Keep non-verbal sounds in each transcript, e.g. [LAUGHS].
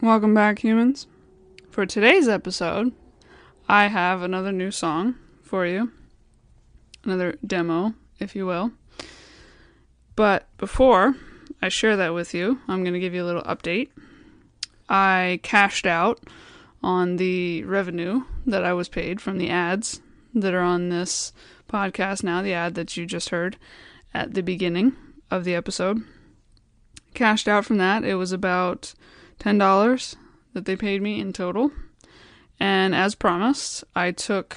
Welcome back, humans. For today's episode, I have another new song for you. Another demo, if you will. But before I share that with you, I'm going to give you a little update. I cashed out on the revenue that I was paid from the ads that are on this podcast now, the ad that you just heard at the beginning of the episode. Cashed out from that, it was about $10 that they paid me in total. And as promised, I took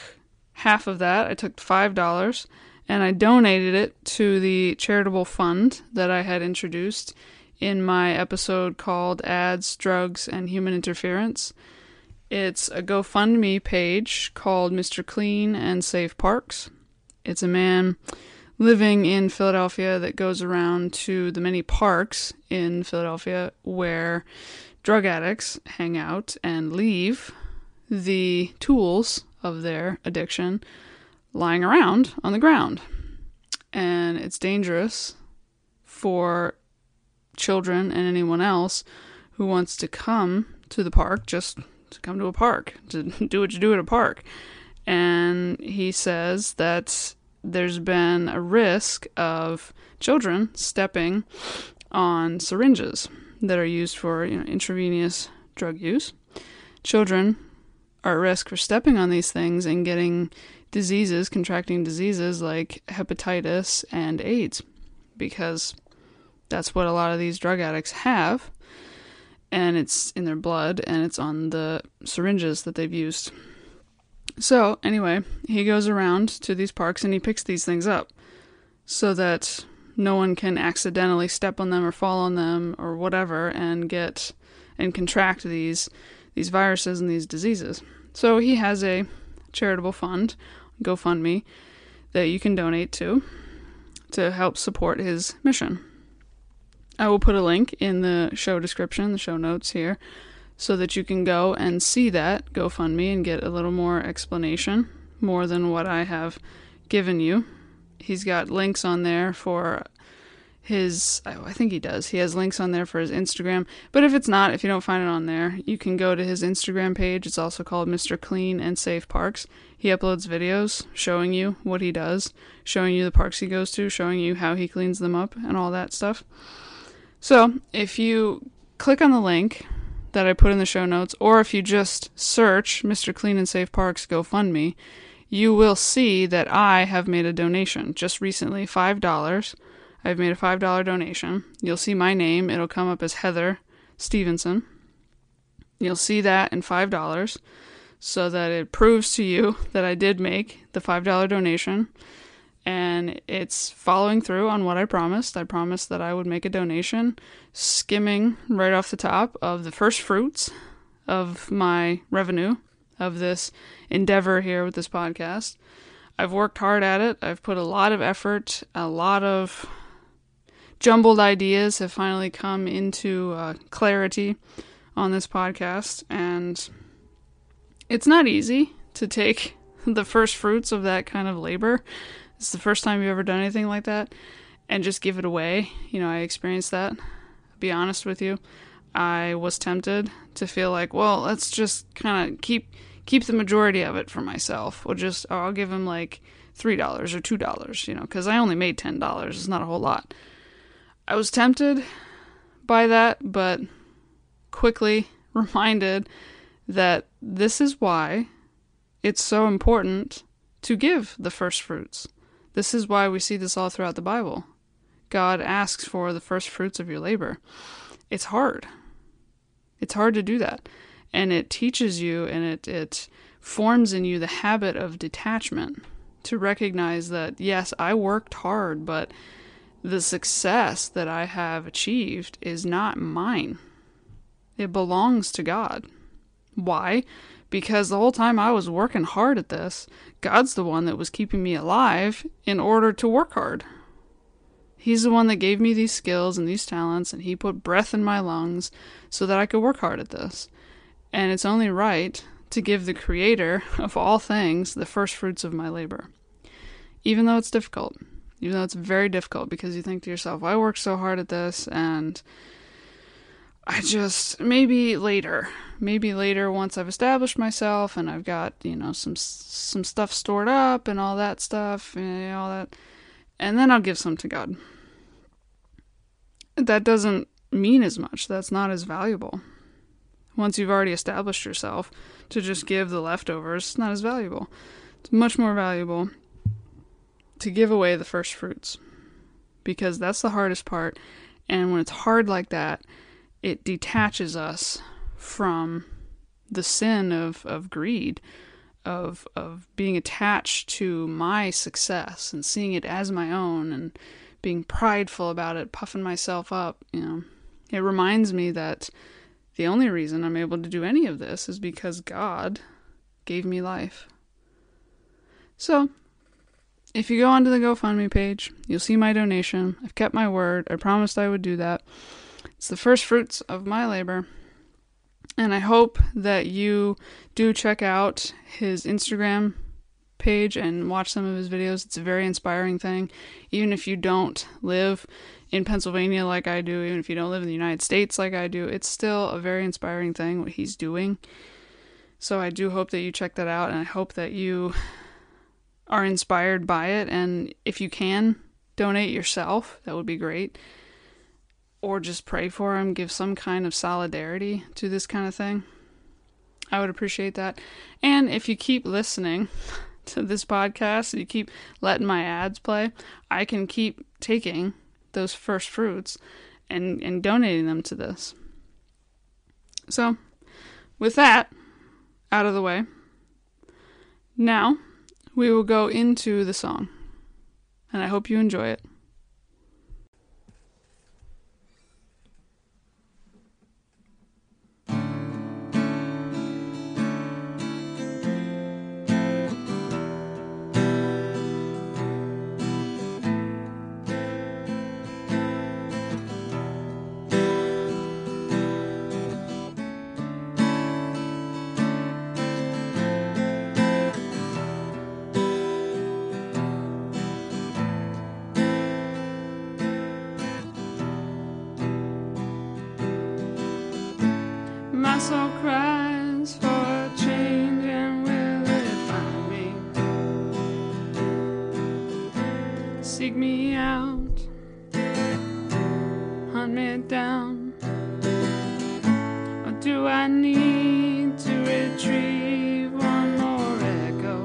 half of that, I took $5, and I donated it to the charitable fund that I had introduced in my episode called Ads, Drugs, and Human Interference. It's a GoFundMe page called Mr. Clean and Safe Parks. It's a man living in Philadelphia that goes around to the many parks in Philadelphia where drug addicts hang out and leave the tools of their addiction lying around on the ground. And it's dangerous for children and anyone else who wants to come to the park just to come to a park, to [LAUGHS] do what you do at a park. And he says that there's been a risk of children stepping on syringes that are used for you know, intravenous drug use. Children are at risk for stepping on these things and getting diseases, contracting diseases like hepatitis and AIDS, because that's what a lot of these drug addicts have. And it's in their blood and it's on the syringes that they've used. So, anyway, he goes around to these parks and he picks these things up so that no one can accidentally step on them or fall on them or whatever and get and contract these these viruses and these diseases. So he has a charitable fund, GoFundMe, that you can donate to to help support his mission. I will put a link in the show description, the show notes here, so that you can go and see that GoFundMe and get a little more explanation, more than what I have given you. He's got links on there for his oh, I think he does. He has links on there for his Instagram. But if it's not, if you don't find it on there, you can go to his Instagram page. It's also called Mr. Clean and Safe Parks. He uploads videos showing you what he does, showing you the parks he goes to, showing you how he cleans them up and all that stuff. So, if you click on the link that I put in the show notes or if you just search Mr. Clean and Safe Parks GoFundMe, you will see that I have made a donation just recently, $5 I've made a $5 donation. You'll see my name. It'll come up as Heather Stevenson. You'll see that in $5 so that it proves to you that I did make the $5 donation and it's following through on what I promised. I promised that I would make a donation, skimming right off the top of the first fruits of my revenue of this endeavor here with this podcast. I've worked hard at it. I've put a lot of effort, a lot of jumbled ideas have finally come into uh, clarity on this podcast, and it's not easy to take [LAUGHS] the first fruits of that kind of labor. It's the first time you've ever done anything like that, and just give it away. You know, I experienced that. I'll be honest with you, I was tempted to feel like, well, let's just kind of keep keep the majority of it for myself. We'll just, oh, I'll give him like three dollars or two dollars, you know, because I only made ten dollars. It's not a whole lot. I was tempted by that, but quickly [LAUGHS] reminded that this is why it's so important to give the first fruits. This is why we see this all throughout the Bible. God asks for the first fruits of your labor. It's hard. It's hard to do that. And it teaches you and it, it forms in you the habit of detachment to recognize that, yes, I worked hard, but the success that I have achieved is not mine. It belongs to God. Why? Because the whole time I was working hard at this, God's the one that was keeping me alive in order to work hard. He's the one that gave me these skills and these talents, and He put breath in my lungs so that I could work hard at this. And it's only right to give the Creator of all things the first fruits of my labor, even though it's difficult even though it's very difficult because you think to yourself, I worked so hard at this and I just maybe later, maybe later once I've established myself and I've got you know some some stuff stored up and all that stuff and all that, and then I'll give some to God. That doesn't mean as much. That's not as valuable. Once you've already established yourself, to just give the leftovers, it's not as valuable. It's much more valuable to give away the first fruits because that's the hardest part. And when it's hard like that, it detaches us from the sin of, of greed, of of being attached to my success and seeing it as my own and being prideful about it, puffing myself up, you know. It reminds me that the only reason I'm able to do any of this is because God gave me life. So, if you go onto the GoFundMe page, you'll see my donation. I've kept my word. I promised I would do that. It's the first fruits of my labor. And I hope that you do check out his Instagram page and watch some of his videos. It's a very inspiring thing. Even if you don't live in Pennsylvania like I do, even if you don't live in the United States like I do, it's still a very inspiring thing what he's doing. So I do hope that you check that out and I hope that you are inspired by it. And if you can donate yourself, that would be great. Or just pray for him, give some kind of solidarity to this kind of thing. I would appreciate that. And if you keep listening [LAUGHS] to this podcast, and you keep letting my ads play, I can keep taking those first fruits and, and donating them to this. So, with that out of the way, now we will go into the song. And I hope you enjoy it. Soul cries for change, and will it find me? Seek me out, hunt me down. Or do I need to retrieve one more echo?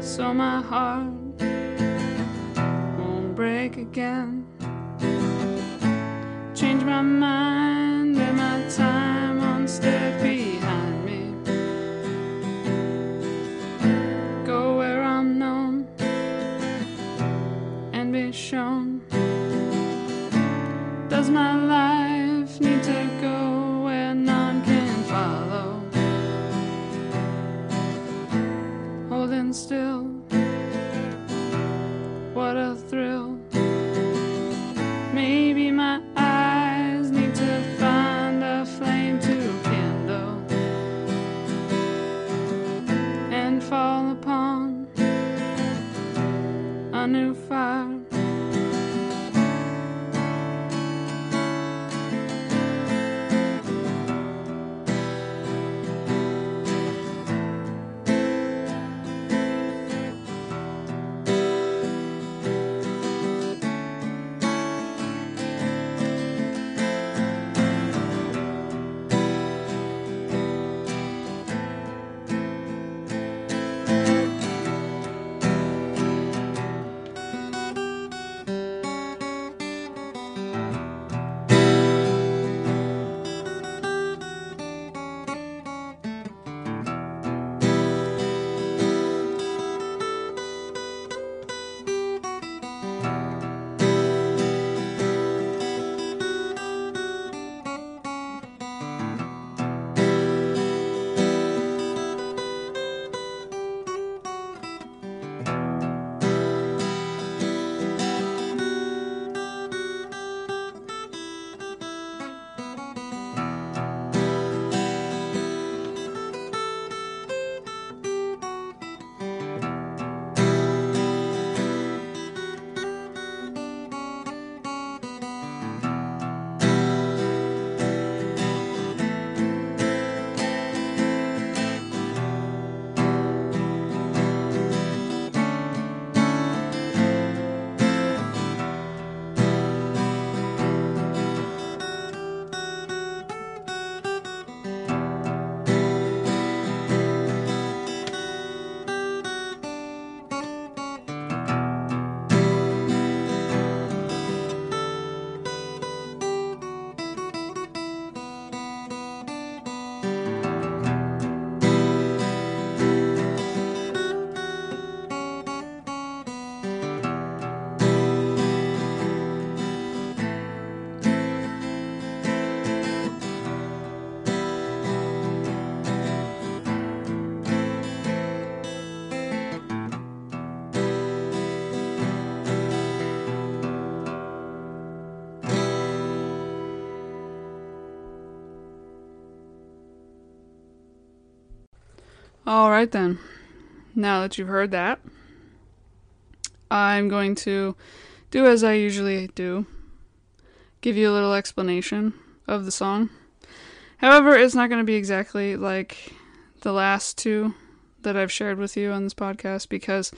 So my heart won't break again change my mind and my time one step behind me. Go where I'm known and be shown. Does my life need to go where none can follow? Holding still, a new All right, then. Now that you've heard that, I'm going to do as I usually do give you a little explanation of the song. However, it's not going to be exactly like the last two that I've shared with you on this podcast because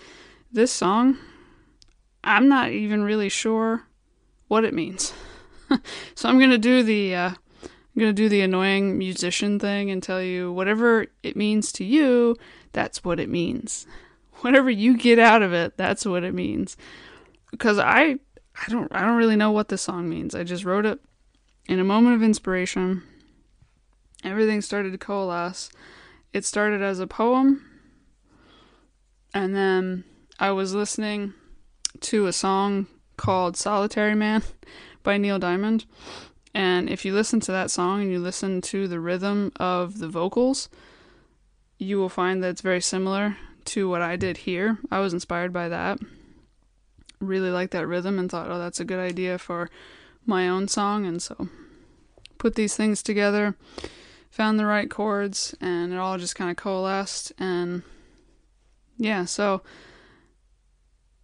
this song, I'm not even really sure what it means. [LAUGHS] so I'm going to do the uh, I'm going to do the annoying musician thing and tell you whatever it means to you, that's what it means. [LAUGHS] Whatever you get out of it, that's what it means. Because I I don't I don't really know what this song means. I just wrote it in a moment of inspiration. Everything started to coalesce. It started as a poem and then I was listening to a song called Solitary Man [LAUGHS] by Neil Diamond and if you listen to that song and you listen to the rhythm of the vocals, you will find that it's very similar to what I did here. I was inspired by that. Really liked that rhythm and thought, oh, that's a good idea for my own song. And so put these things together, found the right chords, and it all just kind of coalesced. And yeah, so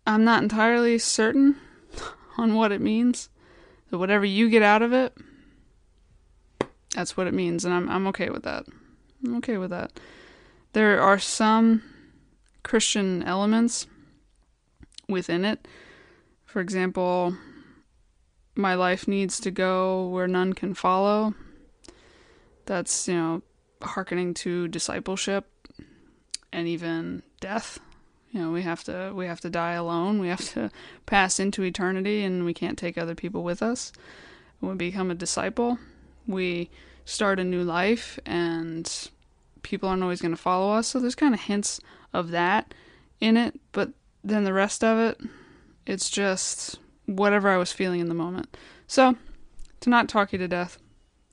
I'm not entirely certain [LAUGHS] on what it means. So whatever you get out of it, that's what it means, and I'm I'm okay with that. I'm okay with that. There are some Christian elements within it. For example, my life needs to go where none can follow. That's, you know, hearkening to discipleship and even death you know we have to we have to die alone. We have to [LAUGHS] pass into eternity and we can't take other people with us. We become a disciple. We start a new life and people aren't always going to follow us. So there's kind of hints of that in it but then the rest of it it's just whatever i was feeling in the moment. So to not talk you to death.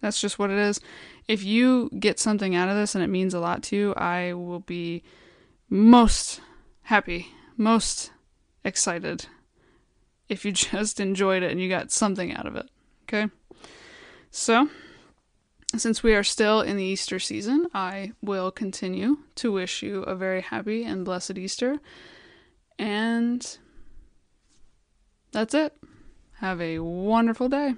That's just what it is. If you get something out of this and it means a lot to you i will be most happy, most excited if you [LAUGHS] just enjoyed it and you got something out of it. Okay? So, since we are still in the Easter season, I will continue to wish you a very happy and blessed Easter. And that's it. Have a wonderful day.